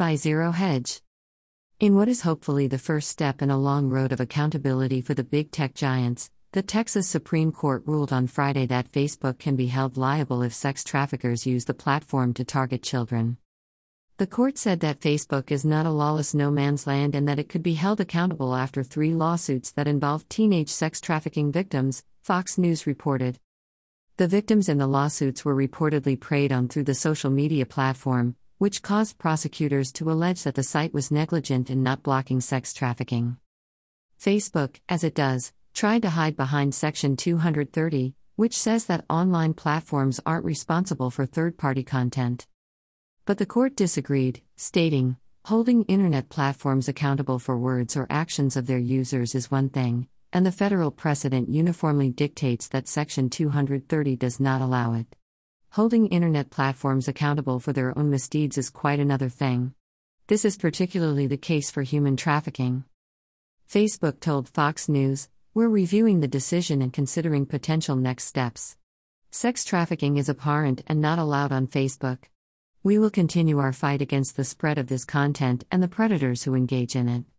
By Zero Hedge. In what is hopefully the first step in a long road of accountability for the big tech giants, the Texas Supreme Court ruled on Friday that Facebook can be held liable if sex traffickers use the platform to target children. The court said that Facebook is not a lawless no man's land and that it could be held accountable after three lawsuits that involved teenage sex trafficking victims, Fox News reported. The victims in the lawsuits were reportedly preyed on through the social media platform, which caused prosecutors to allege that the site was negligent in not blocking sex trafficking. Facebook, as it does, tried to hide behind Section 230, which says that online platforms aren't responsible for third party content. But the court disagreed, stating, holding internet platforms accountable for words or actions of their users is one thing, and the federal precedent uniformly dictates that Section 230 does not allow it. Holding internet platforms accountable for their own misdeeds is quite another thing. This is particularly the case for human trafficking. Facebook told Fox News, We're reviewing the decision and considering potential next steps. Sex trafficking is abhorrent and not allowed on Facebook. We will continue our fight against the spread of this content and the predators who engage in it.